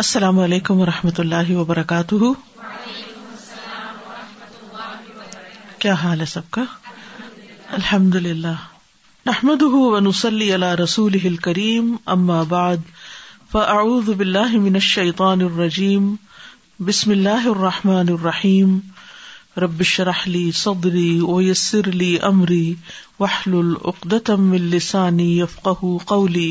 السلام علیکم و رحمۃ اللہ وبرکاتہ کیا حال ہے سب کا الحمد للہ احمد الکریم الشیطان الرجیم بسم اللہ الرحمٰن الرحیم رب شرح لی صدری ویسر ربی شرحلی سودری اویسرلی عمری یفقہ قولی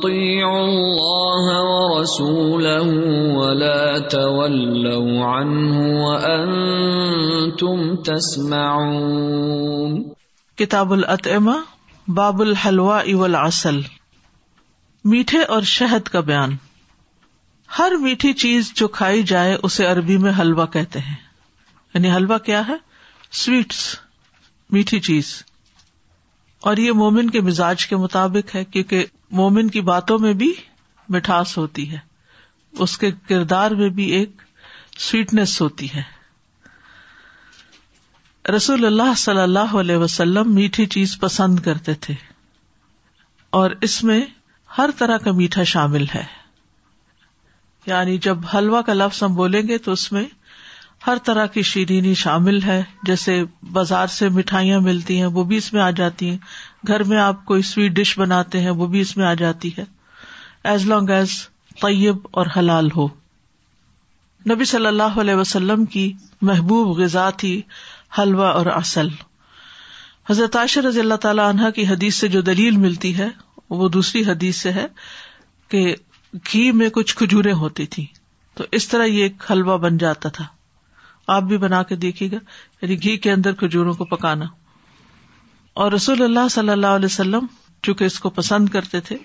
کتاب اطما باب الحلوا والعسل میٹھے اور شہد کا بیان ہر میٹھی چیز جو کھائی جائے اسے عربی میں حلوا کہتے ہیں یعنی حلوا کیا ہے سویٹس میٹھی چیز اور یہ مومن کے مزاج کے مطابق ہے کیونکہ مومن کی باتوں میں بھی مٹھاس ہوتی ہے اس کے کردار میں بھی ایک سویٹنس ہوتی ہے رسول اللہ صلی اللہ علیہ وسلم میٹھی چیز پسند کرتے تھے اور اس میں ہر طرح کا میٹھا شامل ہے یعنی جب حلوا کا لفظ ہم بولیں گے تو اس میں ہر طرح کی شیرینی شامل ہے جیسے بازار سے مٹھائیاں ملتی ہیں وہ بھی اس میں آ جاتی ہیں گھر میں آپ کوئی سویٹ ڈش بناتے ہیں وہ بھی اس میں آ جاتی ہے ایز لانگ ایز طیب اور حلال ہو نبی صلی اللہ علیہ وسلم کی محبوب غذا تھی حلوہ اور اصل حضرت رضی اللہ تعالی عنہ کی حدیث سے جو دلیل ملتی ہے وہ دوسری حدیث سے ہے کہ گھی میں کچھ کھجوریں ہوتی تھیں تو اس طرح یہ ایک حلوہ بن جاتا تھا آپ بھی بنا کے دیکھیے گا یعنی گھی کے اندر کھجوروں کو پکانا اور رسول اللہ صلی اللہ علیہ وسلم چونکہ اس کو پسند کرتے تھے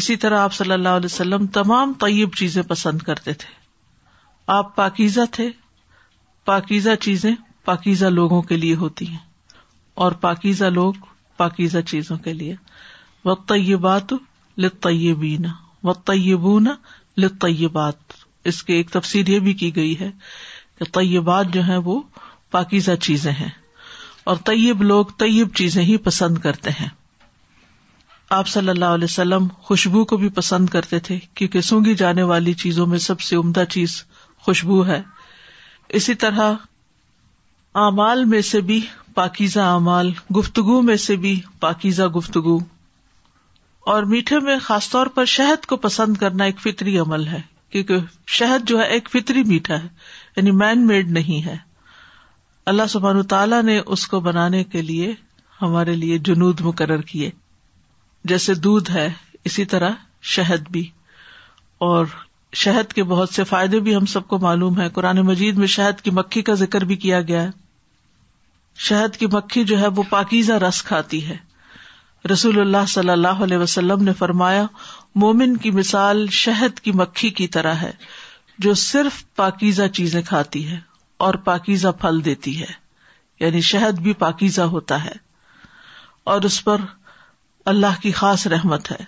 اسی طرح آپ صلی اللہ علیہ وسلم تمام طیب چیزیں پسند کرتے تھے آپ پاکیزہ تھے پاکیزہ چیزیں پاکیزہ لوگوں کے لیے ہوتی ہیں اور پاکیزہ لوگ پاکیزہ چیزوں کے لیے وقت تیب بات لت وقت بو لات اس کی ایک تفصیل یہ بھی کی گئی ہے کہ طیبات جو ہے وہ پاکیزہ چیزیں ہیں اور طیب لوگ طیب چیزیں ہی پسند کرتے ہیں آپ صلی اللہ علیہ وسلم خوشبو کو بھی پسند کرتے تھے کیونکہ سونگی جانے والی چیزوں میں سب سے عمدہ چیز خوشبو ہے اسی طرح اعمال میں سے بھی پاکیزہ اعمال گفتگو میں سے بھی پاکیزہ گفتگو اور میٹھے میں خاص طور پر شہد کو پسند کرنا ایک فطری عمل ہے کیونکہ شہد جو ہے ایک فطری میٹھا ہے یعنی مین میڈ نہیں ہے اللہ سبحان تعالیٰ نے اس کو بنانے کے لیے ہمارے لیے جنوب مقرر کیے جیسے دودھ ہے اسی طرح شہد بھی اور شہد کے بہت سے فائدے بھی ہم سب کو معلوم ہے قرآن مجید میں شہد کی مکھی کا ذکر بھی کیا گیا ہے شہد کی مکھی جو ہے وہ پاکیزا رس کھاتی ہے رسول اللہ صلی اللہ علیہ وسلم نے فرمایا مومن کی مثال شہد کی مکھی کی طرح ہے جو صرف پاکیزہ چیزیں کھاتی ہے اور پاکیزا پھل دیتی ہے یعنی شہد بھی پاکیزا ہوتا ہے اور اس پر اللہ کی خاص رحمت ہے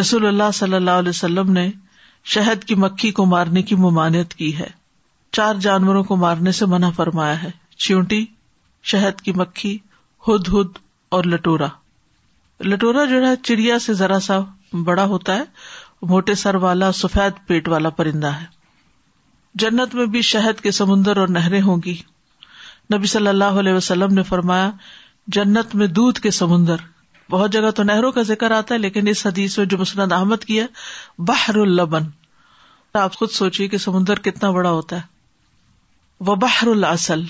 رسول اللہ صلی اللہ علیہ وسلم نے شہد کی مکھی کو مارنے کی ممانعت کی ہے چار جانوروں کو مارنے سے منع فرمایا ہے چیونٹی شہد کی مکھی ہد ہد اور لٹورا لٹورا جو ہے چڑیا سے ذرا سا بڑا ہوتا ہے موٹے سر والا سفید پیٹ والا پرندہ ہے جنت میں بھی شہد کے سمندر اور نہریں ہوں گی نبی صلی اللہ علیہ وسلم نے فرمایا جنت میں دودھ کے سمندر بہت جگہ تو نہروں کا ذکر آتا ہے لیکن اس حدیث میں جو مسند احمد کی ہے بحر البن آپ خود سوچیے کہ سمندر کتنا بڑا ہوتا ہے وہ بحر الاصل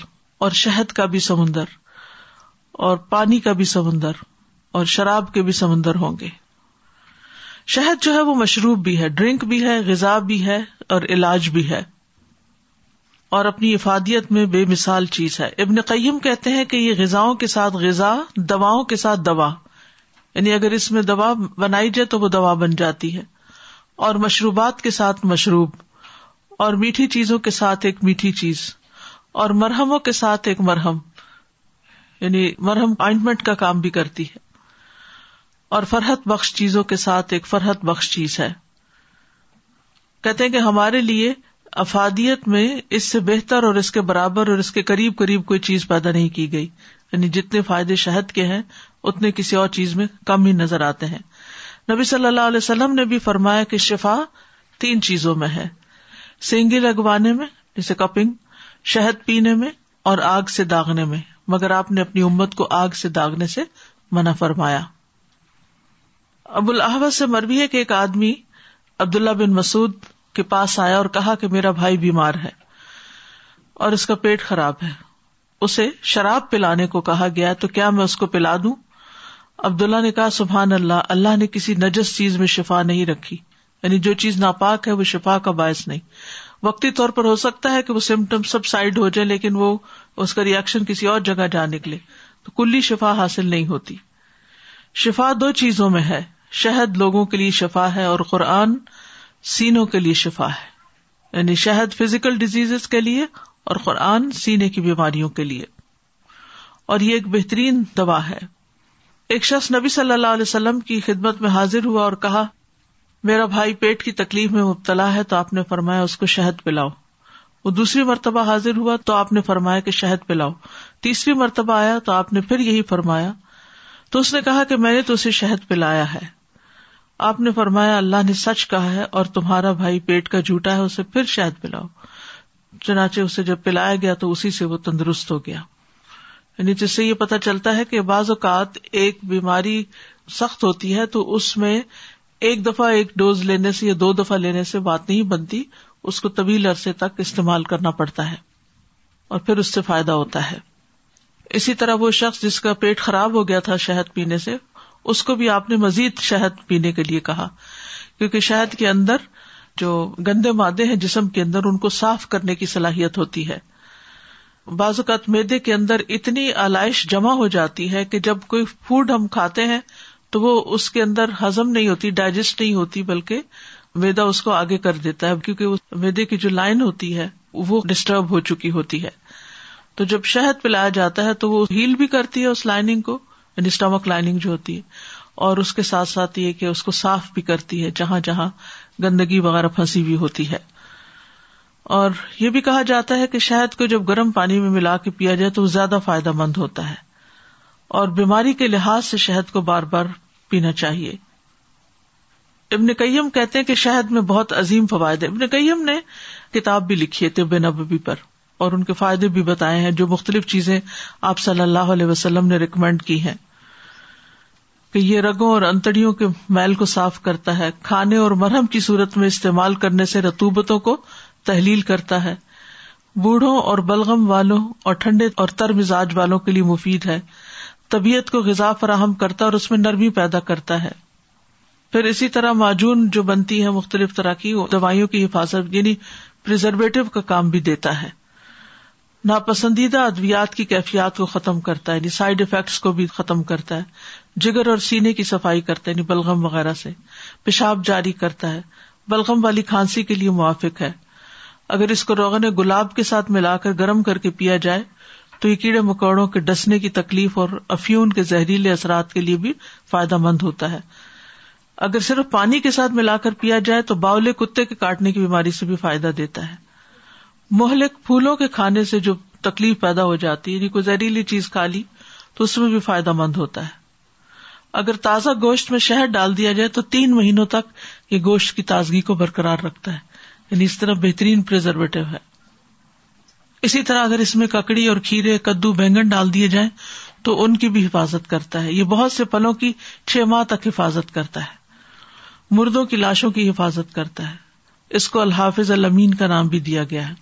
اور شہد کا بھی سمندر اور پانی کا بھی سمندر اور شراب کے بھی سمندر ہوں گے شہد جو ہے وہ مشروب بھی ہے ڈرنک بھی ہے غذا بھی ہے اور علاج بھی ہے اور اپنی افادیت میں بے مثال چیز ہے ابن قیم کہتے ہیں کہ یہ غذا کے ساتھ غذا دواؤں کے ساتھ دوا یعنی اگر اس میں دوا بنائی جائے تو وہ دوا بن جاتی ہے اور مشروبات کے ساتھ مشروب اور میٹھی چیزوں کے ساتھ ایک میٹھی چیز اور مرہموں کے ساتھ ایک مرہم یعنی مرہم اپائنٹمنٹ کا کام بھی کرتی ہے اور فرحت بخش چیزوں کے ساتھ ایک فرحت بخش چیز ہے کہتے ہیں کہ ہمارے لیے افادیت میں اس سے بہتر اور اس کے برابر اور اس کے قریب قریب کوئی چیز پیدا نہیں کی گئی یعنی جتنے فائدے شہد کے ہیں اتنے کسی اور چیز میں کم ہی نظر آتے ہیں نبی صلی اللہ علیہ وسلم نے بھی فرمایا کہ شفا تین چیزوں میں ہے سینگی لگوانے میں جیسے کپنگ شہد پینے میں اور آگ سے داغنے میں مگر آپ نے اپنی امت کو آگ سے داغنے سے منع فرمایا ابو الحبت سے مربی ہے کہ ایک آدمی عبداللہ بن مسعد کے پاس آیا اور کہا کہ میرا بھائی بیمار ہے اور اس کا پیٹ خراب ہے اسے شراب پلانے کو کہا گیا تو کیا میں اس کو پلا دوں عبداللہ نے کہا سبحان اللہ اللہ نے کسی نجس چیز میں شفا نہیں رکھی یعنی جو چیز ناپاک ہے وہ شفا کا باعث نہیں وقتی طور پر ہو سکتا ہے کہ وہ سمٹم سب سائڈ ہو جائے لیکن وہ اس کا ریئیکشن کسی اور جگہ جا نکلے تو کلی شفا حاصل نہیں ہوتی شفا دو چیزوں میں ہے شہد لوگوں کے لیے شفا ہے اور قرآن سینوں کے لیے شفا ہے یعنی شہد فزیکل ڈیزیز کے لیے اور قرآن سینے کی بیماریوں کے لیے اور یہ ایک بہترین دوا ہے ایک شخص نبی صلی اللہ علیہ وسلم کی خدمت میں حاضر ہوا اور کہا میرا بھائی پیٹ کی تکلیف میں مبتلا ہے تو آپ نے فرمایا اس کو شہد پلاؤ وہ دوسری مرتبہ حاضر ہوا تو آپ نے فرمایا کہ شہد پلاؤ تیسری مرتبہ آیا تو آپ نے پھر یہی فرمایا تو اس نے کہا کہ میں نے تو اسے شہد پلایا ہے آپ نے فرمایا اللہ نے سچ کہا ہے اور تمہارا بھائی پیٹ کا جھوٹا ہے اسے پھر شاید پلاؤ چنانچہ اسے جب پلایا گیا تو اسی سے وہ تندرست ہو گیا یعنی جس سے یہ پتا چلتا ہے کہ بعض اوقات ایک بیماری سخت ہوتی ہے تو اس میں ایک دفعہ ایک ڈوز لینے سے یا دو دفعہ لینے سے بات نہیں بنتی اس کو طویل عرصے تک استعمال کرنا پڑتا ہے اور پھر اس سے فائدہ ہوتا ہے اسی طرح وہ شخص جس کا پیٹ خراب ہو گیا تھا شہد پینے سے اس کو بھی آپ نے مزید شہد پینے کے لیے کہا کیونکہ شہد کے اندر جو گندے مادے ہیں جسم کے اندر ان کو صاف کرنے کی صلاحیت ہوتی ہے بعض اوقات میدے کے اندر اتنی آلائش جمع ہو جاتی ہے کہ جب کوئی فوڈ ہم کھاتے ہیں تو وہ اس کے اندر ہزم نہیں ہوتی ڈائجسٹ نہیں ہوتی بلکہ میدا اس کو آگے کر دیتا ہے کیونکہ میدے کی جو لائن ہوتی ہے وہ ڈسٹرب ہو چکی ہوتی ہے تو جب شہد پلایا جاتا ہے تو وہ ہیل بھی کرتی ہے اس لائننگ کو یعنی اسٹامک لائننگ جو ہوتی ہے اور اس کے ساتھ ساتھ یہ کہ اس کو صاف بھی کرتی ہے جہاں جہاں گندگی وغیرہ پھنسی بھی ہوتی ہے اور یہ بھی کہا جاتا ہے کہ شہد کو جب گرم پانی میں ملا کے پیا جائے تو وہ زیادہ فائدہ مند ہوتا ہے اور بیماری کے لحاظ سے شہد کو بار بار پینا چاہیے ابن کئیم کہتے ہیں کہ شہد میں بہت عظیم فوائد ہے ابن قیم نے کتاب بھی لکھی ہے طب نبی پر اور ان کے فائدے بھی بتائے ہیں جو مختلف چیزیں آپ صلی اللہ علیہ وسلم نے ریکمینڈ کی ہیں کہ یہ رگوں اور انتڑیوں کے میل کو صاف کرتا ہے کھانے اور مرہم کی صورت میں استعمال کرنے سے رتوبتوں کو تحلیل کرتا ہے بوڑھوں اور بلغم والوں اور ٹھنڈے اور تر مزاج والوں کے لیے مفید ہے طبیعت کو غذا فراہم کرتا اور اس میں نرمی پیدا کرتا ہے پھر اسی طرح معجون جو بنتی ہے مختلف طرح کی دوائیوں کی حفاظت یعنی پرزرویٹو کا کام بھی دیتا ہے ناپسندیدہ ادویات کی کیفیات کو ختم کرتا ہے یعنی سائڈ افیکٹس کو بھی ختم کرتا ہے جگر اور سینے کی صفائی کرتا ہے یعنی بلغم وغیرہ سے پیشاب جاری کرتا ہے بلغم والی کھانسی کے لیے موافق ہے اگر اس کو روغن گلاب کے ساتھ ملا کر گرم کر کے پیا جائے تو یہ کیڑے مکوڑوں کے ڈسنے کی تکلیف اور افیون کے زہریلے اثرات کے لیے بھی فائدہ مند ہوتا ہے اگر صرف پانی کے ساتھ ملا کر پیا جائے تو باؤلے کتے کے کاٹنے کی بیماری سے بھی فائدہ دیتا ہے مہلک پھولوں کے کھانے سے جو تکلیف پیدا ہو جاتی ہے یعنی کوئی زہریلی چیز کھا لی تو اس میں بھی فائدہ مند ہوتا ہے اگر تازہ گوشت میں شہد ڈال دیا جائے تو تین مہینوں تک یہ گوشت کی تازگی کو برقرار رکھتا ہے یعنی اس طرح بہترین پرزرویٹو ہے اسی طرح اگر اس میں ککڑی اور کھیرے کدو بینگن ڈال دیے جائیں تو ان کی بھی حفاظت کرتا ہے یہ بہت سے پلوں کی چھ ماہ تک حفاظت کرتا ہے مردوں کی لاشوں کی حفاظت کرتا ہے اس کو الحافظ المین کا نام بھی دیا گیا ہے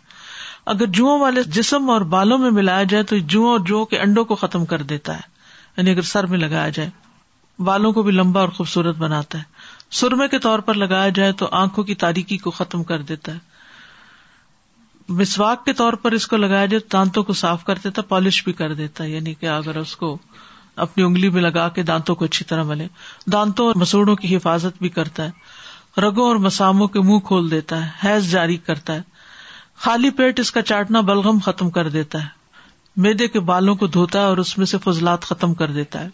اگر جو والے جسم اور بالوں میں ملایا جائے تو جو اور جو کے انڈوں کو ختم کر دیتا ہے یعنی اگر سر میں لگایا جائے بالوں کو بھی لمبا اور خوبصورت بناتا ہے سرمے کے طور پر لگایا جائے تو آنکھوں کی تاریخی کو ختم کر دیتا ہے مسواک کے طور پر اس کو لگایا جائے تو دانتوں کو صاف کر دیتا پالش بھی کر دیتا ہے یعنی کہ اگر اس کو اپنی انگلی میں لگا کے دانتوں کو اچھی طرح ملے دانتوں اور مسوڑوں کی حفاظت بھی کرتا ہے رگوں اور مساموں کے منہ کھول دیتا ہے حیض جاری کرتا ہے خالی پیٹ اس کا چاٹنا بلغم ختم کر دیتا ہے میدے کے بالوں کو دھوتا ہے اور اس میں سے فضلات ختم کر دیتا ہے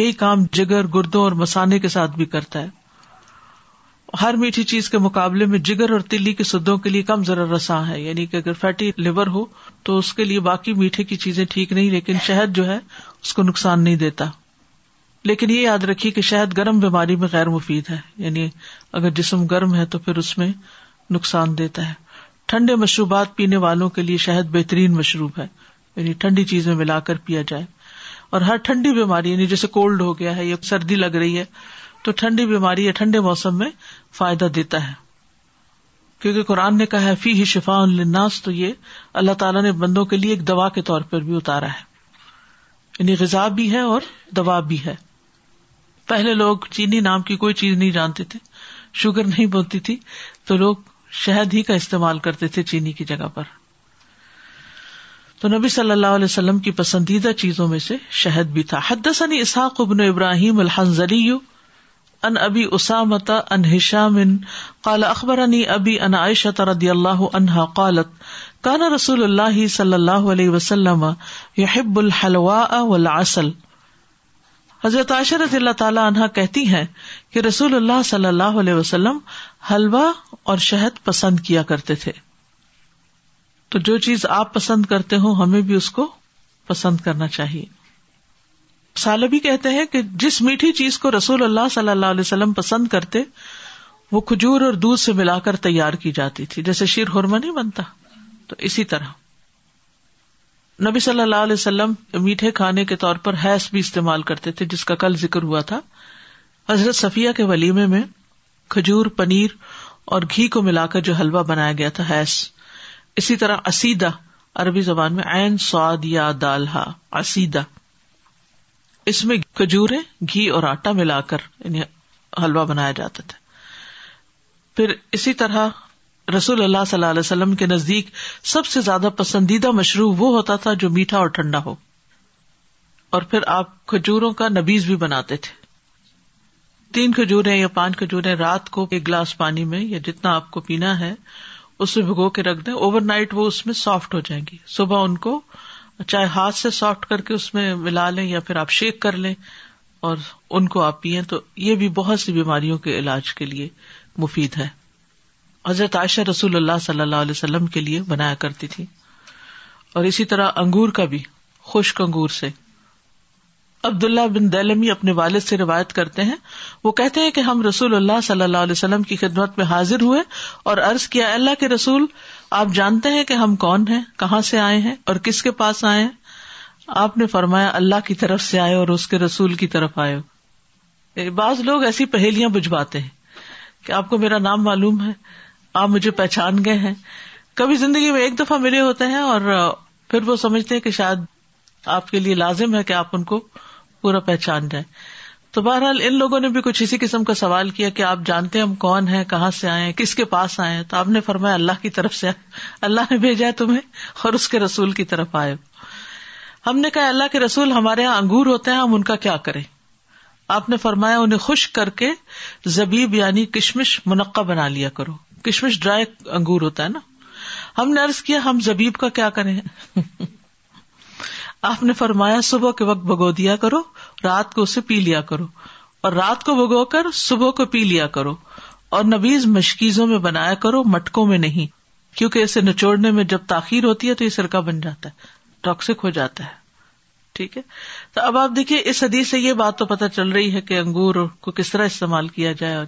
یہی کام جگر گردوں اور مسانے کے ساتھ بھی کرتا ہے ہر میٹھی چیز کے مقابلے میں جگر اور تلی کے سدوں کے لیے کم ذرا رساں ہے یعنی کہ اگر فیٹی لیور ہو تو اس کے لیے باقی میٹھے کی چیزیں ٹھیک نہیں لیکن شہد جو ہے اس کو نقصان نہیں دیتا لیکن یہ یاد رکھیے کہ شہد گرم بیماری میں غیر مفید ہے یعنی اگر جسم گرم ہے تو پھر اس میں نقصان دیتا ہے ٹھنڈے مشروبات پینے والوں کے لیے شہد بہترین مشروب ہے یعنی ٹھنڈی چیزیں ملا کر پیا جائے اور ہر ٹھنڈی بیماری یعنی جیسے کولڈ ہو گیا ہے یا سردی لگ رہی ہے تو ٹھنڈی بیماری یا ٹھنڈے موسم میں فائدہ دیتا ہے کیونکہ قرآن نے کہا ہے فی ہی شفا الناس تو یہ اللہ تعالیٰ نے بندوں کے لیے ایک دوا کے طور پر بھی اتارا ہے یعنی غذا بھی ہے اور دوا بھی ہے پہلے لوگ چینی نام کی کوئی چیز نہیں جانتے تھے شوگر نہیں بولتی تھی تو لوگ شہد ہی کا استعمال کرتے تھے چینی کی جگہ پر تو نبی صلی اللہ علیہ وسلم کی پسندیدہ چیزوں میں سے شہد بھی تھا حدس اسحاق ابن ابراہیم الحنظری ان ابی اسامتا ان ہشام کالا اخبر ابی ان عائشہ اللہ عنہا قالت کان رسول اللہ صلی اللہ علیہ وسلم حضرت اللہ تعالی عنہ کہتی ہے کہ رسول اللہ صلی اللہ علیہ وسلم حلوہ اور شہد پسند کیا کرتے تھے تو جو چیز آپ پسند کرتے ہوں ہمیں بھی اس کو پسند کرنا چاہیے سالبی کہتے ہیں کہ جس میٹھی چیز کو رسول اللہ صلی اللہ علیہ وسلم پسند کرتے وہ کھجور اور دودھ سے ملا کر تیار کی جاتی تھی جیسے شیر نہیں بنتا تو اسی طرح نبی صلی اللہ علیہ وسلم میٹھے کھانے کے طور پر حیض بھی استعمال کرتے تھے جس کا کل ذکر ہوا تھا حضرت صفیہ کے ولیمے میں کھجور پنیر اور گھی کو ملا کر جو حلوہ بنایا گیا تھا حیض اسی طرح اسیدہ عربی زبان میں عین سواد یا دالہ اسیدہ اس میں کھجورے گھی اور آٹا ملا کر انہیں حلوہ بنایا جاتا تھا پھر اسی طرح رسول اللہ صلی اللہ علیہ وسلم کے نزدیک سب سے زیادہ پسندیدہ مشروب وہ ہوتا تھا جو میٹھا اور ٹھنڈا ہو اور پھر آپ کھجوروں کا نبیز بھی بناتے تھے تین کھجورے یا پانچ کھجورے رات کو ایک گلاس پانی میں یا جتنا آپ کو پینا ہے اسے بھگو کے رکھ دیں اوور نائٹ وہ اس میں سافٹ ہو جائیں گی صبح ان کو چاہے ہاتھ سے سافٹ کر کے اس میں ملا لیں یا پھر آپ شیک کر لیں اور ان کو آپ پیئیں تو یہ بھی بہت سی بیماریوں کے علاج کے لیے مفید ہے حضرت عائشہ رسول اللہ صلی اللہ علیہ وسلم کے لیے بنایا کرتی تھی اور اسی طرح انگور کا بھی خشک انگور سے بن دلمی اپنے والد سے روایت کرتے ہیں وہ کہتے ہیں کہ ہم رسول اللہ صلی اللہ علیہ وسلم کی خدمت میں حاضر ہوئے اور ارض کیا اللہ کے رسول آپ جانتے ہیں کہ ہم کون ہیں کہاں سے آئے ہیں اور کس کے پاس آئے ہیں آپ نے فرمایا اللہ کی طرف سے آئے اور اس کے رسول کی طرف آئے بعض لوگ ایسی پہیلیاں بجواتے ہیں کہ آپ کو میرا نام معلوم ہے آپ مجھے پہچان گئے ہیں کبھی زندگی میں ایک دفعہ ملے ہوتے ہیں اور پھر وہ سمجھتے ہیں کہ شاید آپ کے لیے لازم ہے کہ آپ ان کو پورا پہچان جائیں تو بہرحال ان لوگوں نے بھی کچھ اسی قسم کا سوال کیا کہ آپ جانتے ہیں ہم کون ہیں کہاں سے آئے کس کے پاس آئے ہیں تو آپ نے فرمایا اللہ کی طرف سے اللہ نے بھیجا تمہیں اور اس کے رسول کی طرف آئے ہم نے کہا اللہ کے رسول ہمارے یہاں انگور ہوتے ہیں ہم ان کا کیا کریں آپ نے فرمایا انہیں خوش کر کے زبیب یعنی کشمش منقع بنا لیا کرو کشمش ڈرائی انگور ہوتا ہے نا ہم نے ارض کیا ہم زبیب کا کیا کریں آپ نے فرمایا صبح کے وقت بگو دیا کرو رات کو اسے پی لیا کرو اور رات کو بگو کر صبح کو پی لیا کرو اور نبیز مشکیزوں میں بنایا کرو مٹکوں میں نہیں کیونکہ اسے نچوڑنے میں جب تاخیر ہوتی ہے تو یہ سرکہ بن جاتا ہے ٹاکسک ہو جاتا ہے ٹھیک ہے تو اب آپ دیکھیے اس حدیث سے یہ بات تو پتہ چل رہی ہے کہ انگور کو کس طرح استعمال کیا جائے اور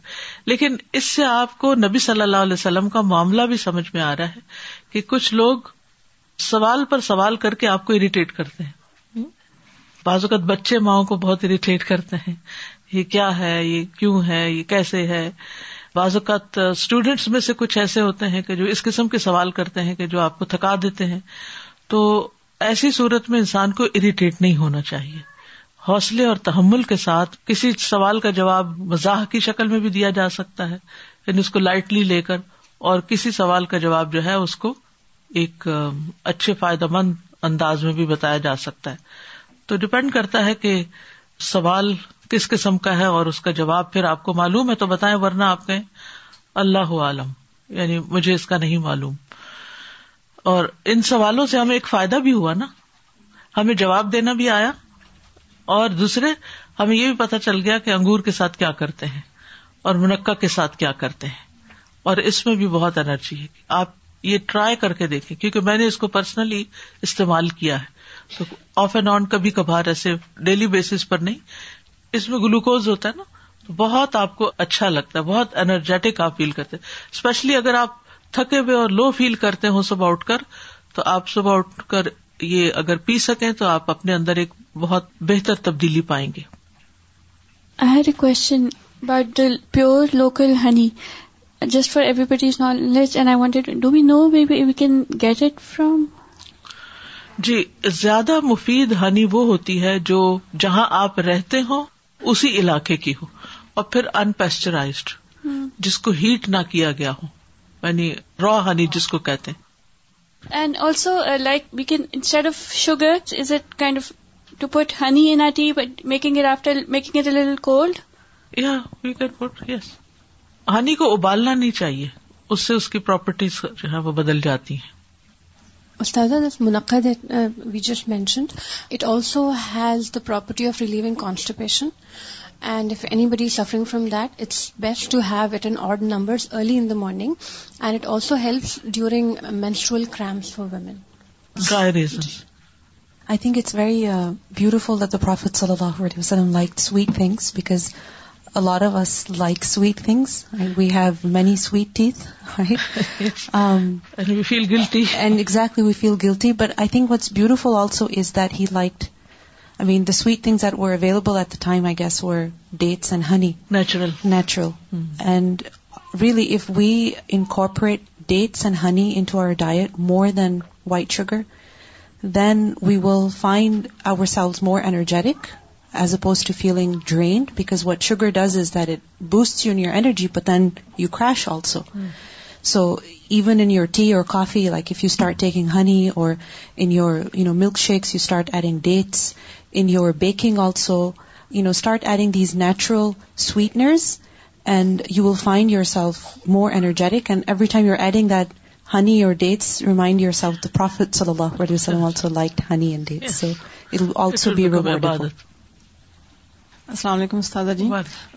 لیکن اس سے آپ کو نبی صلی اللہ علیہ وسلم کا معاملہ بھی سمجھ میں آ رہا ہے کہ کچھ لوگ سوال پر سوال کر کے آپ کو اریٹیٹ کرتے ہیں بعض اوقات بچے ماؤں کو بہت اریٹیٹ کرتے ہیں یہ کیا ہے یہ کیوں ہے یہ کیسے ہے بعض اوقات اسٹوڈینٹس میں سے کچھ ایسے ہوتے ہیں کہ جو اس قسم کے سوال کرتے ہیں کہ جو آپ کو تھکا دیتے ہیں تو ایسی صورت میں انسان کو اریٹیٹ نہیں ہونا چاہیے حوصلے اور تحمل کے ساتھ کسی سوال کا جواب مزاح کی شکل میں بھی دیا جا سکتا ہے یعنی اس کو لائٹلی لے کر اور کسی سوال کا جواب جو ہے اس کو ایک اچھے فائدہ مند انداز میں بھی بتایا جا سکتا ہے تو ڈپینڈ کرتا ہے کہ سوال کس قسم کا ہے اور اس کا جواب پھر آپ کو معلوم ہے تو بتائیں ورنہ آپ کہیں اللہ عالم یعنی مجھے اس کا نہیں معلوم اور ان سوالوں سے ہمیں ایک فائدہ بھی ہوا نا ہمیں جواب دینا بھی آیا اور دوسرے ہمیں یہ بھی پتا چل گیا کہ انگور کے ساتھ کیا کرتے ہیں اور منقع کے ساتھ کیا کرتے ہیں اور اس میں بھی بہت انرجی ہے آپ یہ ٹرائی کر کے دیکھیں کیونکہ میں نے اس کو پرسنلی استعمال کیا ہے تو آف اینڈ آن کبھی کبھار ایسے ڈیلی بیس پر نہیں اس میں گلوکوز ہوتا ہے نا بہت آپ کو اچھا لگتا ہے بہت انرجیٹک آپ فیل کرتے اسپیشلی اگر آپ تھکے ہوئے اور لو فیل کرتے ہوں صبح اٹھ کر تو آپ صبح اٹھ کر یہ اگر پی سکیں تو آپ اپنے اندر ایک بہت بہتر تبدیلی پائیں گے but pure local honey just for every buddies knowledge and I want do we know we can get it from جی زیادہ مفید ہنی وہ ہوتی ہے جو جہاں آپ رہتے ہوں اسی علاقے کی ہو اور پھر انپیسچرائزڈ جس کو ہیٹ نہ کیا گیا ہو یعنی را ہنی جس کو کہتے ہیں and also like we can instead of sugar is it kind of to put honey in tea but making it after making it little cold یا we can put yes honey کو ابالنا نہیں چاہیے اس سے اس کی پراپرٹیز جو ہے وہ بدل جاتی ہیں استاد منعقد we just mentioned it also has the property of relieving constipation And if anybody is suffering from that, it's best to have it in odd numbers early in the morning. And it also helps during menstrual cramps for women. Gyrations. I think it's very uh, beautiful that the Prophet sallallahu alaihi wasallam liked sweet things, because a lot of us like sweet things. Right? We have many sweet teeth, right? Um, and we feel guilty. And exactly, we feel guilty. But I think what's beautiful also is that he liked I mean, the sweet things that were available at the time, I guess, were dates and honey. Natural. Hmm. And really, if we incorporate dates and honey into our diet more than white sugar, then we will find ourselves more energetic as opposed to feeling drained, because what sugar does is that it boosts you in your energy, but then you crash also. Hmm. So even in your tea or coffee, like if you start taking honey, or in your milkshakes you start adding dates, in your baking also you know start adding these natural sweeteners and you will find yourself more energetic you are adding that honey your dates remind yourself the prophet صلی اللہ علیہ وسلم also like honey date so it will also be السلام علیکم جی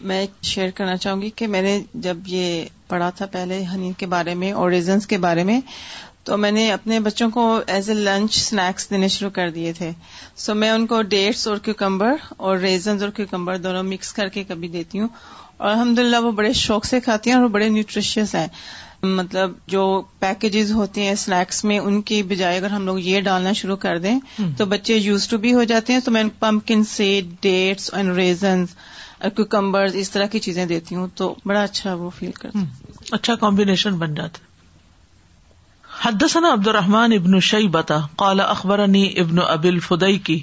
میں share کرنا چاہوں گی کہ میں نے جب یہ پڑھا تھا پہلے ہنی کے بارے میں اور ریزنس کے بارے میں تو میں نے اپنے بچوں کو ایز اے لنچ اسنیکس دینے شروع کر دیے تھے so میں ان کو ڈیٹس اور کیوکمبر اور ریزنز اور کیوکمبر دونوں مکس کر کے کبھی دیتی ہوں اور الحمد للہ وہ بڑے شوق سے کھاتی ہیں اور وہ بڑے نیوٹریشیس ہیں مطلب جو پیکجز ہوتے ہیں اسنیکس میں ان کی بجائے اگر ہم لوگ یہ ڈالنا شروع کر دیں تو بچے یوز ٹو بھی ہو جاتے ہیں تو میں ان پمپکن سے ڈیٹس اینڈ ریزنز کیوکمبرز اس طرح کی چیزیں دیتی ہوں تو بڑا اچھا وہ فیل کرتا اچھا کمبینیشن بن جاتا ہے حدثنا عبد الرحمن ابن شیبتا قال اخبرنی ابن ابی الفدی کی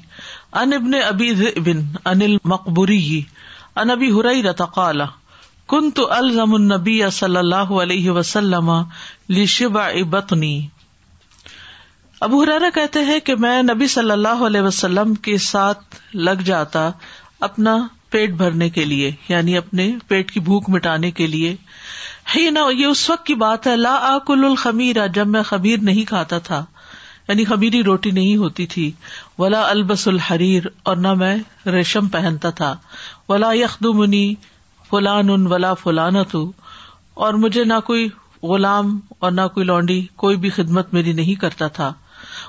ان ابن ابی ذئبن ان المقبوری ان ابی حریرت قال کنت الزم النبی صلی اللہ علیہ وسلم لشبع بطنی ابو حرارا کہتے ہیں کہ میں نبی صلی اللہ علیہ وسلم کے ساتھ لگ جاتا اپنا پیٹ بھرنے کے لیے یعنی اپنے پیٹ کی بھوک مٹانے کے لیے ہی نہ یہ اس وقت کی بات ہے لا آکل الخمیر جب میں خبیر نہیں کھاتا تھا یعنی خبیری روٹی نہیں ہوتی تھی ولا البس الحریر اور نہ میں ریشم پہنتا تھا ولا یخد منی فلان ولا فلانا تو اور مجھے نہ کوئی غلام اور نہ کوئی لونڈی کوئی بھی خدمت میری نہیں کرتا تھا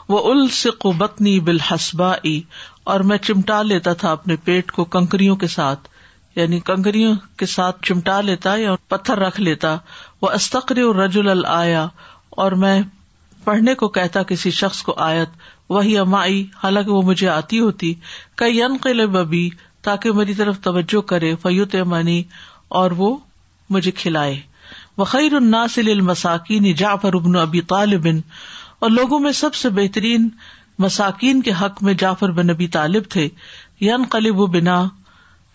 وہ ال قبتنی بالحسبا اور میں چمٹا لیتا تھا اپنے پیٹ کو کنکریوں کے ساتھ یعنی کنگریوں کے ساتھ چمٹا لیتا یا پتھر رکھ لیتا وہ استقر اور رجول ال آیا اور میں پڑھنے کو کہتا کسی شخص کو آیت وہی امائی آئی حالانکہ وہ مجھے آتی ہوتی کئی یون ببی تاکہ میری طرف توجہ کرے فیوت منی اور وہ مجھے کھلائے وخیر الناسل المساکین جعفر ابن ابی طالب اور لوگوں میں سب سے بہترین مساکین کے حق میں جعفر بن ابی طالب تھے ین قلب و بنا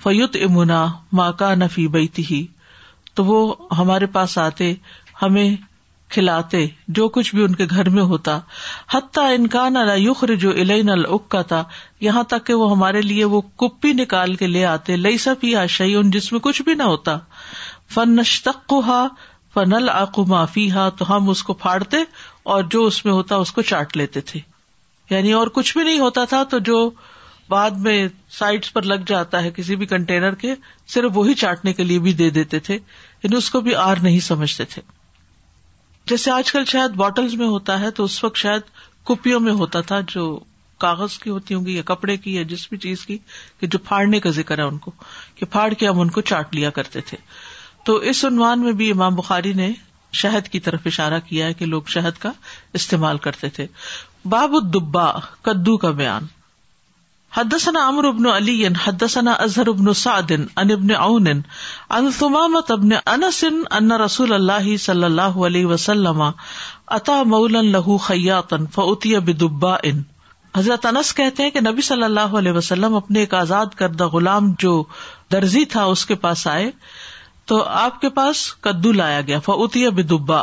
فیوت امنا ماں کا نفی بیتی ہی تو وہ ہمارے پاس آتے ہمیں کھلاتے جو کچھ بھی ان کے گھر میں ہوتا حتیٰ انکان یخر جو الین العق کا تھا یہاں تک کہ وہ ہمارے لیے وہ کپی نکال کے لے آتے لئی ہی یا ان جس میں کچھ بھی نہ ہوتا فن نشتو ہا فن العقو معافی ہا تو ہم اس کو پھاڑتے اور جو اس میں ہوتا اس کو چاٹ لیتے تھے یعنی اور کچھ بھی نہیں ہوتا تھا تو جو بعد میں سائڈس پر لگ جاتا ہے کسی بھی کنٹینر کے صرف وہی چاٹنے کے لیے بھی دے دیتے تھے یعنی اس کو بھی آر نہیں سمجھتے تھے جیسے آج کل شاید بوٹلس میں ہوتا ہے تو اس وقت شاید کپیوں میں ہوتا تھا جو کاغذ کی ہوتی ہوں گی یا کپڑے کی یا جس بھی چیز کی کہ جو پھاڑنے کا ذکر ہے ان کو کہ پھاڑ کے ہم ان کو چاٹ لیا کرتے تھے تو اس عنوان میں بھی امام بخاری نے شہد کی طرف اشارہ کیا ہے کہ لوگ شہد کا استعمال کرتے تھے باب الدبا کدو کا بیان حدث امر ابن علی حدنا اظہر ابن ان رسول صلی اللہ علیہ وسلم اطا مول له خیات فعتیہ بدباء ان حضرت انس کہتے ہیں کہ نبی صلی اللہ علیہ وسلم اپنے ایک آزاد کردہ غلام جو درزی تھا اس کے پاس آئے تو آپ کے پاس کدو لایا گیا فعت بدبا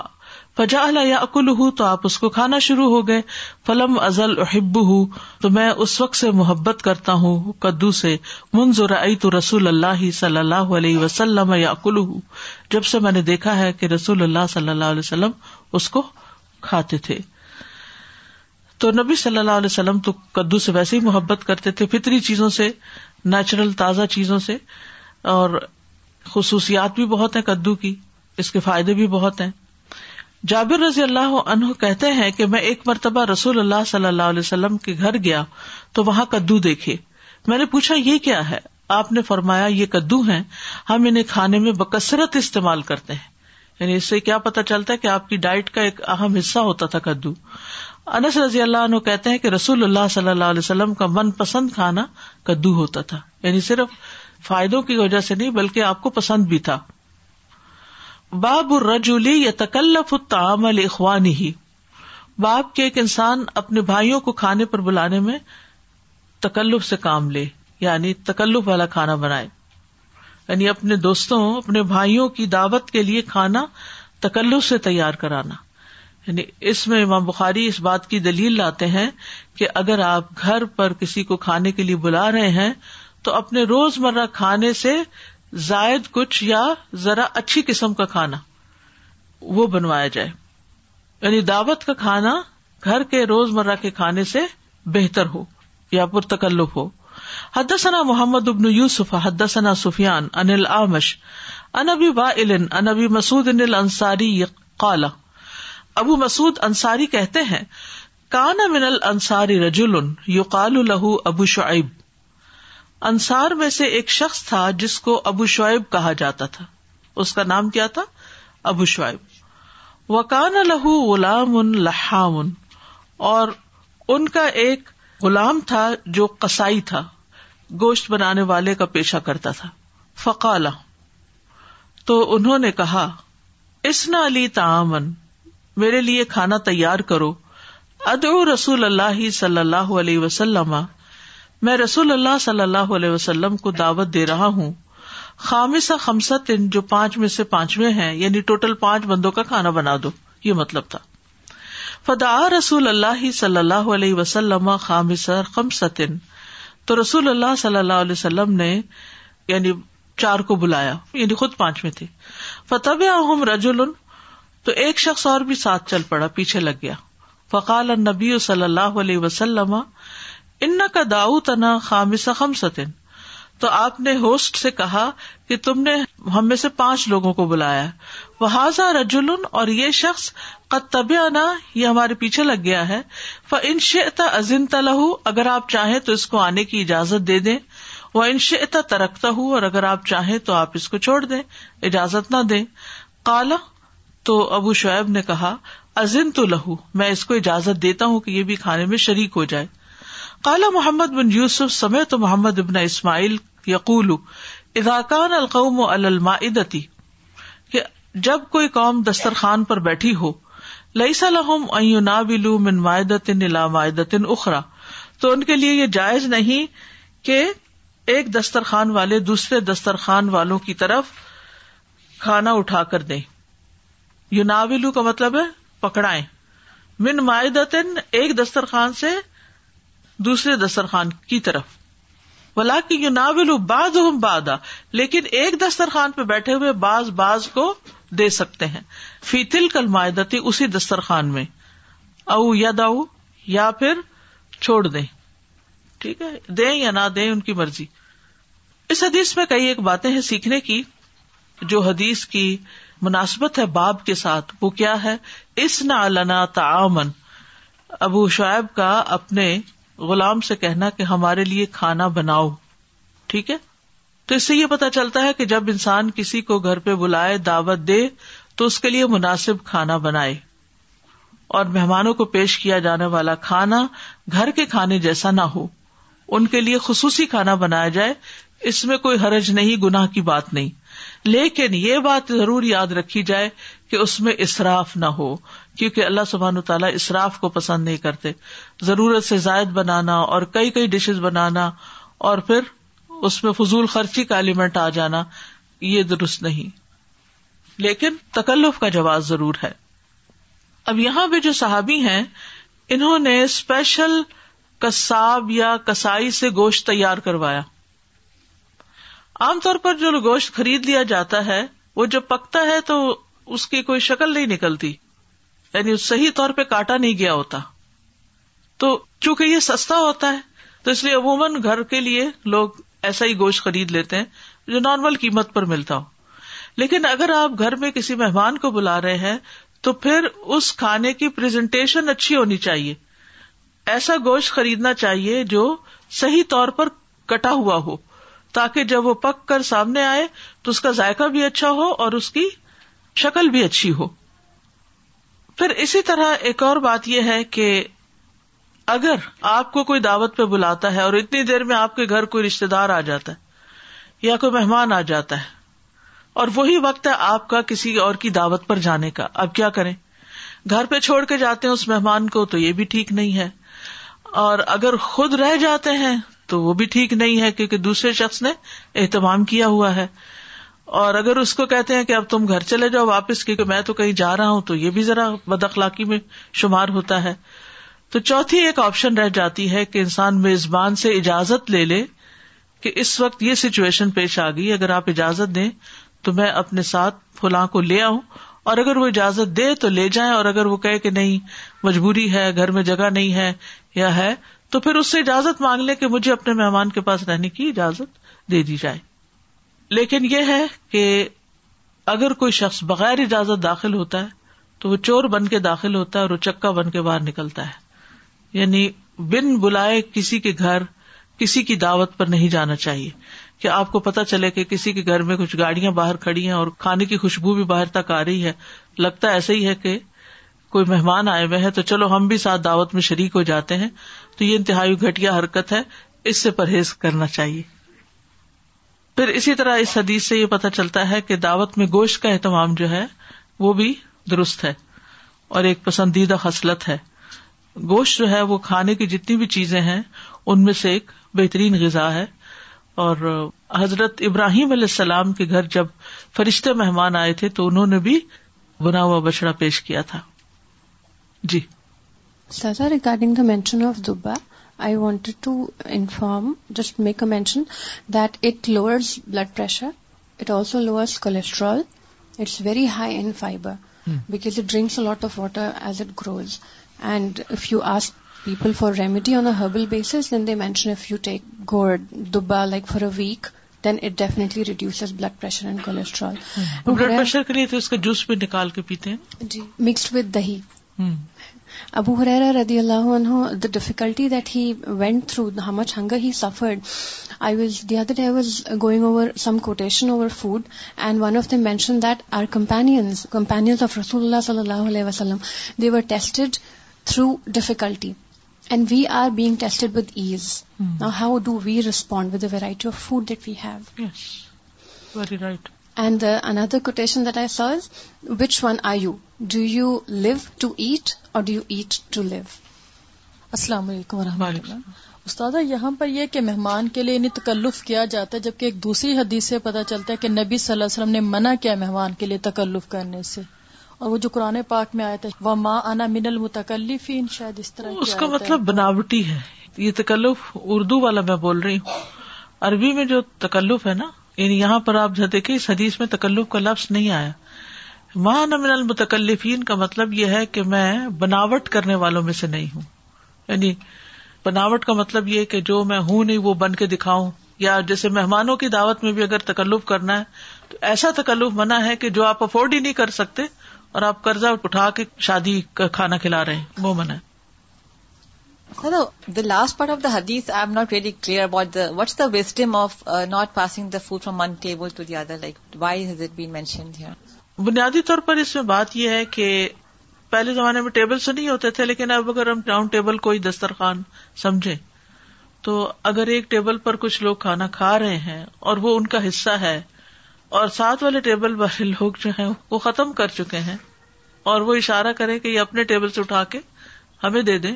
فجا اللہ یا اکل ہوں تو آپ اس کو کھانا شروع ہو گئے فلم ازل احب ہوں تو میں اس وقت سے محبت کرتا ہوں کدو سے منظور ائی تو رسول اللہ صلی اللہ علیہ وسلم یا اکل ہوں جب سے میں نے دیکھا ہے کہ رسول اللہ صلی اللہ علیہ وسلم اس کو کھاتے تھے تو نبی صلی اللہ علیہ وسلم تو کدو سے ویسے ہی محبت کرتے تھے فطری چیزوں سے نیچرل تازہ چیزوں سے اور خصوصیات بھی بہت ہیں کدو کی اس کے فائدے بھی بہت ہیں جابر رضی اللہ عنہ کہتے ہیں کہ میں ایک مرتبہ رسول اللہ صلی اللہ علیہ وسلم کے گھر گیا تو وہاں کدو دیکھے میں نے پوچھا یہ کیا ہے آپ نے فرمایا یہ کدو ہے ہم انہیں کھانے میں بکثرت استعمال کرتے ہیں یعنی اس سے کیا پتا چلتا ہے کہ آپ کی ڈائٹ کا ایک اہم حصہ ہوتا تھا کدو انس رضی اللہ عنہ کہتے ہیں کہ رسول اللہ صلی اللہ علیہ وسلم کا من پسند کھانا کدو ہوتا تھا یعنی صرف فائدوں کی وجہ سے نہیں بلکہ آپ کو پسند بھی تھا باب رجولی یا تکلف اتامل اخوا ہی باپ کے ایک انسان اپنے بھائیوں کو کھانے پر بلانے میں تکلف سے کام لے یعنی تکلف والا کھانا بنائے یعنی اپنے دوستوں اپنے بھائیوں کی دعوت کے لیے کھانا تکلف سے تیار کرانا یعنی اس میں امام بخاری اس بات کی دلیل لاتے ہیں کہ اگر آپ گھر پر کسی کو کھانے کے لیے بلا رہے ہیں تو اپنے روز مرہ کھانے سے زائد کچھ یا ذرا اچھی قسم کا کھانا وہ بنوایا جائے یعنی دعوت کا کھانا گھر کے روز مرہ کے کھانے سے بہتر ہو یا پرتکلف ہو حد ثنا محمد ابن یوسف حد ثنا سفیان ان الع آمش انبی با ان انبی مسعود ان الصاری قالا ابو مسعود انصاری کہتے ہیں کان من الصاری رجل یو قال الہ ابو شعیب انصار میں سے ایک شخص تھا جس کو ابو شعیب کہا جاتا تھا اس کا نام کیا تھا ابو شعیب وکان غلام لحام اور ان کا ایک غلام تھا جو قسائی تھا گوشت بنانے والے کا پیشہ کرتا تھا فقالا تو انہوں نے کہا اسنا علی تعامن میرے لیے کھانا تیار کرو ادو رسول اللہ صلی اللہ علیہ وسلم میں رسول اللہ صلی اللہ علیہ وسلم کو دعوت دے رہا ہوں خامس خمسطن جو پانچ میں سے پانچویں ہیں یعنی ٹوٹل پانچ بندوں کا کھانا بنا دو یہ مطلب تھا فدا رسول اللہ صلی اللہ علیہ وسلم تو رسول اللہ صلی اللہ علیہ وسلم نے یعنی چار کو بلایا یعنی خود پانچویں تھے فتح احم رجول تو ایک شخص اور بھی ساتھ چل پڑا پیچھے لگ گیا فقال النبی صلی اللہ علیہ وسلم ان کا داؤ تنا خامس خم ستن تو آپ نے ہوسٹ سے کہا کہ تم نے ہم میں سے پانچ لوگوں کو بلایا وہ رجول اور یہ شخص کا نا یہ ہمارے پیچھے لگ گیا ہے وہ انشا اضینتا لہو اگر آپ چاہیں تو اس کو آنے کی اجازت دے دیں وہ ان شیتا ترکتا ہوں اور اگر آپ چاہیں تو آپ اس کو چھوڑ دیں اجازت نہ دیں کالا تو ابو شعیب نے کہا عظیم تو لہو میں اس کو اجازت دیتا ہوں کہ یہ بھی کھانے میں شریک ہو جائے کالا محمد بن یوسف سمیت تو محمد ابن اسماعیل یقول اداکان القوم جب کوئی قوم دسترخوان پر بیٹھی ہو لئی بلو من صلاح اخرا تو ان کے لیے یہ جائز نہیں کہ ایک دسترخان والے دوسرے دسترخان والوں کی طرف کھانا اٹھا کر دیں کا مطلب ہے من ماطن ایک دسترخان سے دوسرے دسترخوان کی طرف بلا لیکن ایک دسترخوان پہ بیٹھے ہوئے باز باز کو دے سکتے ہیں فیتل کل اسی دسترخان میں او یا داؤ یا پھر چھوڑ دیں ٹھیک ہے دیں یا نہ دیں ان کی مرضی اس حدیث میں کئی ایک باتیں ہیں سیکھنے کی جو حدیث کی مناسبت ہے باب کے ساتھ وہ کیا ہے اس نالا تعامن ابو شعیب کا اپنے غلام سے کہنا کہ ہمارے لیے کھانا بناؤ ٹھیک ہے تو اس سے یہ پتا چلتا ہے کہ جب انسان کسی کو گھر پہ بلائے دعوت دے تو اس کے لیے مناسب کھانا بنائے اور مہمانوں کو پیش کیا جانے والا کھانا گھر کے کھانے جیسا نہ ہو ان کے لیے خصوصی کھانا بنایا جائے اس میں کوئی حرج نہیں گناہ کی بات نہیں لیکن یہ بات ضرور یاد رکھی جائے کہ اس میں اصراف نہ ہو کیونکہ اللہ سبحان و تعالیٰ اسراف کو پسند نہیں کرتے ضرورت سے زائد بنانا اور کئی کئی ڈشز بنانا اور پھر اس میں فضول خرچی کا ایلیمنٹ آ جانا یہ درست نہیں لیکن تکلف کا جواز ضرور ہے اب یہاں پہ جو صحابی ہیں انہوں نے اسپیشل کساب یا کسائی سے گوشت تیار کروایا عام طور پر جو گوشت خرید لیا جاتا ہے وہ جب پکتا ہے تو اس کی کوئی شکل نہیں نکلتی یعنی صحیح طور پہ کاٹا نہیں گیا ہوتا تو چونکہ یہ سستا ہوتا ہے تو اس لیے عموماً گھر کے لیے لوگ ایسا ہی گوشت خرید لیتے ہیں جو نارمل قیمت پر ملتا ہو لیکن اگر آپ گھر میں کسی مہمان کو بلا رہے ہیں تو پھر اس کھانے کی پرزنٹیشن اچھی ہونی چاہیے ایسا گوشت خریدنا چاہیے جو صحیح طور پر کٹا ہوا ہو تاکہ جب وہ پک کر سامنے آئے تو اس کا ذائقہ بھی اچھا ہو اور اس کی شکل بھی اچھی ہو پھر اسی طرح ایک اور بات یہ ہے کہ اگر آپ کو کوئی دعوت پہ بلاتا ہے اور اتنی دیر میں آپ کے گھر کوئی رشتے دار آ جاتا ہے یا کوئی مہمان آ جاتا ہے اور وہی وقت ہے آپ کا کسی اور کی دعوت پر جانے کا اب کیا کریں گھر پہ چھوڑ کے جاتے ہیں اس مہمان کو تو یہ بھی ٹھیک نہیں ہے اور اگر خود رہ جاتے ہیں تو وہ بھی ٹھیک نہیں ہے کیونکہ دوسرے شخص نے اہتمام کیا ہوا ہے اور اگر اس کو کہتے ہیں کہ اب تم گھر چلے جاؤ واپس کیونکہ میں تو کہیں جا رہا ہوں تو یہ بھی ذرا بد اخلاقی میں شمار ہوتا ہے تو چوتھی ایک آپشن رہ جاتی ہے کہ انسان میزبان سے اجازت لے لے کہ اس وقت یہ سچویشن پیش آ گئی اگر آپ اجازت دیں تو میں اپنے ساتھ فلاں کو لے آؤں اور اگر وہ اجازت دے تو لے جائیں اور اگر وہ کہے کہ نہیں مجبوری ہے گھر میں جگہ نہیں ہے یا ہے تو پھر اس سے اجازت مانگ لیں کہ مجھے اپنے مہمان کے پاس رہنے کی اجازت دے دی جائے لیکن یہ ہے کہ اگر کوئی شخص بغیر اجازت داخل ہوتا ہے تو وہ چور بن کے داخل ہوتا ہے اور وہ چکا بن کے باہر نکلتا ہے یعنی بن بلائے کسی کے گھر کسی کی دعوت پر نہیں جانا چاہیے کہ آپ کو پتا چلے کہ کسی کے گھر میں کچھ گاڑیاں باہر کھڑی ہیں اور کھانے کی خوشبو بھی باہر تک آ رہی ہے لگتا ایسا ہی ہے کہ کوئی مہمان آئے ہوئے ہیں تو چلو ہم بھی ساتھ دعوت میں شریک ہو جاتے ہیں تو یہ انتہائی گٹیا حرکت ہے اس سے پرہیز کرنا چاہیے پھر اسی طرح اس حدیث سے یہ پتا چلتا ہے کہ دعوت میں گوشت کا اہتمام جو ہے وہ بھی درست ہے اور ایک پسندیدہ خصلت ہے گوشت جو ہے وہ کھانے کی جتنی بھی چیزیں ہیں ان میں سے ایک بہترین غذا ہے اور حضرت ابراہیم علیہ السلام کے گھر جب فرشتے مہمان آئے تھے تو انہوں نے بھی بنا ہوا بچڑا پیش کیا تھا جی ریگارڈنگ دا مینشن آف دبا I want to inform just make a mention that it lowers blood pressure it also lowers cholesterol it's very high in fiber because drinks because lot of water as it grows and if you ask people for remedy on herbal bases then they mention if you take gourd دبا like for a week then it definitely reduce blood pressure and cholesterol juice بھی نکال کے پیتے ہیں جی mixed with دہی ابو حرا رضی اللہ عنہ the difficulty that he went through how much hunger he suffered I was the other day was going over some quotation over food and one of them mention that are of رسول اللہ صلی اللہ علیہ وسلم they tasted through difficulty and we are being tested with as how do we respond with the variety of food that we have very right and another quotation that I sirs which one I you do you live to eat or do you eat to live السلام علیکم و رحمۃ اللہ استاد یہاں پر یہ کہ مہمان کے لیے انہیں تکلف کیا جاتا ہے جبکہ ایک دوسری حدیث سے پتہ چلتا ہے کہ نبی صلی اللہ علیہ وسلم نے منع کیا مہمان کے لیے تکلف کرنے سے اور وہ جو قرآن پاک میں آیا تھا وہ ماں انا من المتکلف ان شاید اس طرح اس کا مطلب بناوٹی ہے یہ تکلف اردو والا میں بول رہی ہوں عربی میں جو تکلف ہے نا یعنی یہاں پر آپ دیکھیں اس حدیث میں تکلف کا لفظ نہیں آیا من المتکلفین کا مطلب یہ ہے کہ میں بناوٹ کرنے والوں میں سے نہیں ہوں یعنی بناوٹ کا مطلب یہ کہ جو میں ہوں نہیں وہ بن کے دکھاؤں یا جیسے مہمانوں کی دعوت میں بھی اگر تکلف کرنا ہے تو ایسا تکلف منع ہے کہ جو آپ افورڈ ہی نہیں کر سکتے اور آپ قرضہ اٹھا کے شادی کا کھانا کھلا رہے ہیں وہ منع ہے the last part of the the the حدیث I am very clear about of passing food from one table to the other like why has it been mention بنیادی طور پر اس میں بات یہ ہے کہ پہلے زمانے میں ٹیبل سے نہیں ہوتے تھے لیکن اب اگر ہم ڈراؤنڈ ٹیبل کو ہی دسترخوان سمجھے تو اگر ایک ٹیبل پر کچھ لوگ کھانا کھا رہے ہیں اور وہ ان کا حصہ ہے اور ساتھ والے ٹیبل والے لوگ جو ہیں وہ ختم کر چکے ہیں اور وہ اشارہ کریں کہ یہ اپنے ٹیبل سے اٹھا کے ہمیں دے دیں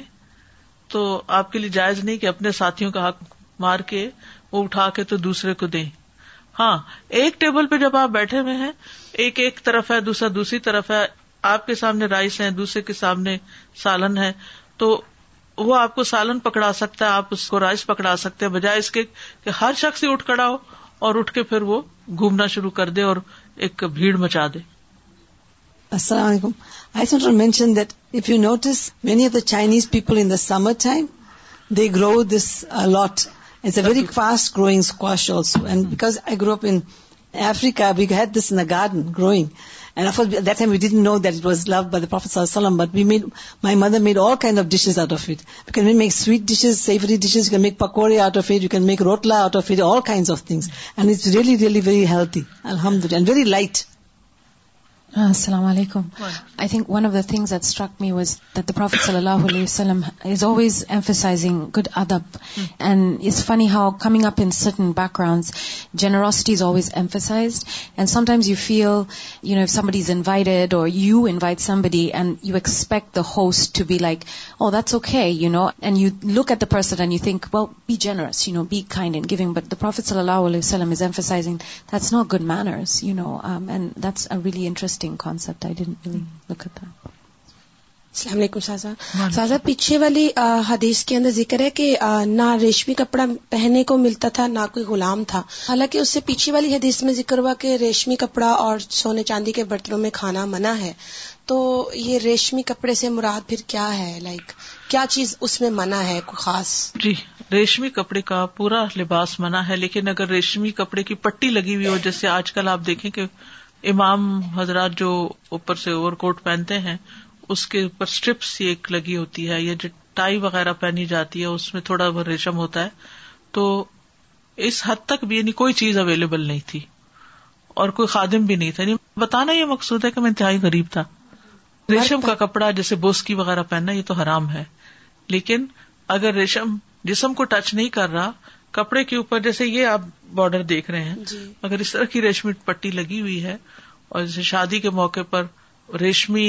تو آپ کے لیے جائز نہیں کہ اپنے ساتھیوں کا حق مار کے وہ اٹھا کے تو دوسرے کو دیں ہاں ایک ٹیبل پہ جب آپ بیٹھے ہوئے ہیں ایک ایک طرف ہے دوسرا دوسری طرف ہے آپ کے سامنے رائس ہے دوسرے کے سامنے سالن ہے تو وہ آپ کو سالن پکڑا سکتا ہے آپ اس کو رائس پکڑا سکتے ہیں بجائے اس کے ہر شخص ہی اٹھ ہو اور اٹھ کے پھر وہ گھومنا شروع کر دے اور ایک بھیڑ مچا دے السلام علیکم I mention that if you notice many of the Chinese people in the summer time they grow this very fast growing squash also back I grew up in Africa we harden growing then know that was loved by this but we made my mum made all kind of dishes auto make sweet dishes savoury dishes make pakore auto of you can make روٹا auto of else of things really really very healthy light السلام علیکم I think one of the things that struck me was that the prophet صلی اللہ علیہ وسلم is always emphasising good ادب and is funny how coming up in certain backgrounds generosity is always emphasized and sometimes you feel you know somebody is invited or you invite some and you expect the host to be like oh that's okay you know and you look at the person and you think well be generous you know be kind and giving but the prophet صلی اللہ علیہ وسلم is emphasizing that's not good manners you know and that's a really interesting interesting concept I didn't really look at السلام علیکم سازا پیچھے والی حدیث کے اندر ذکر ہے کہ نہ ریشمی کپڑا پہننے کو ملتا تھا نہ کوئی غلام تھا حالانکہ اس سے پیچھے والی حدیث میں ذکر ہوا کہ ریشمی کپڑا اور سونے چاندی کے برتنوں میں کھانا منع ہے تو یہ ریشمی کپڑے سے مراد پھر کیا ہے لائک کیا چیز اس میں منع ہے کوئی خاص جی ریشمی کپڑے کا پورا لباس منع ہے لیکن اگر ریشمی کپڑے کی پٹی لگی ہوئی ہو جیسے آج کل آپ دیکھیں کہ امام حضرات جو اوپر سے اوور کوٹ پہنتے ہیں اس کے اوپر اسٹرپس ایک لگی ہوتی ہے یا جو ٹائی وغیرہ پہنی جاتی ہے اس میں تھوڑا ریشم ہوتا ہے تو اس حد تک بھی یعنی کوئی چیز اویلیبل نہیں تھی اور کوئی خادم بھی نہیں تھا یعنی بتانا یہ مقصود ہے کہ میں انتہائی غریب تھا ریشم کا کپڑا جیسے بوسکی وغیرہ پہننا یہ تو حرام ہے لیکن اگر ریشم جسم کو ٹچ نہیں کر رہا کپڑے کے اوپر جیسے یہ آپ بارڈر دیکھ رہے ہیں اگر جی۔ اس طرح کی ریشمی پٹی لگی ہوئی ہے اور جیسے شادی کے موقع پر ریشمی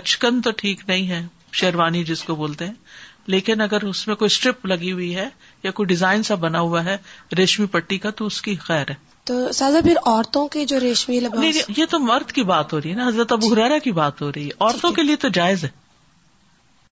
اچکن تو ٹھیک نہیں ہے شیروانی جس کو بولتے ہیں لیکن اگر اس میں کوئی اسٹرپ لگی ہوئی ہے یا کوئی ڈیزائن سا بنا ہوا ہے ریشمی پٹی کا تو اس کی خیر ہے تو سازا پھر عورتوں کے جو ریشمی لباس یہ تو مرد کی بات ہو رہی ہے نا حضرت ابو بخریرا کی بات ہو رہی ہے عورتوں کے لیے تو جائز ہے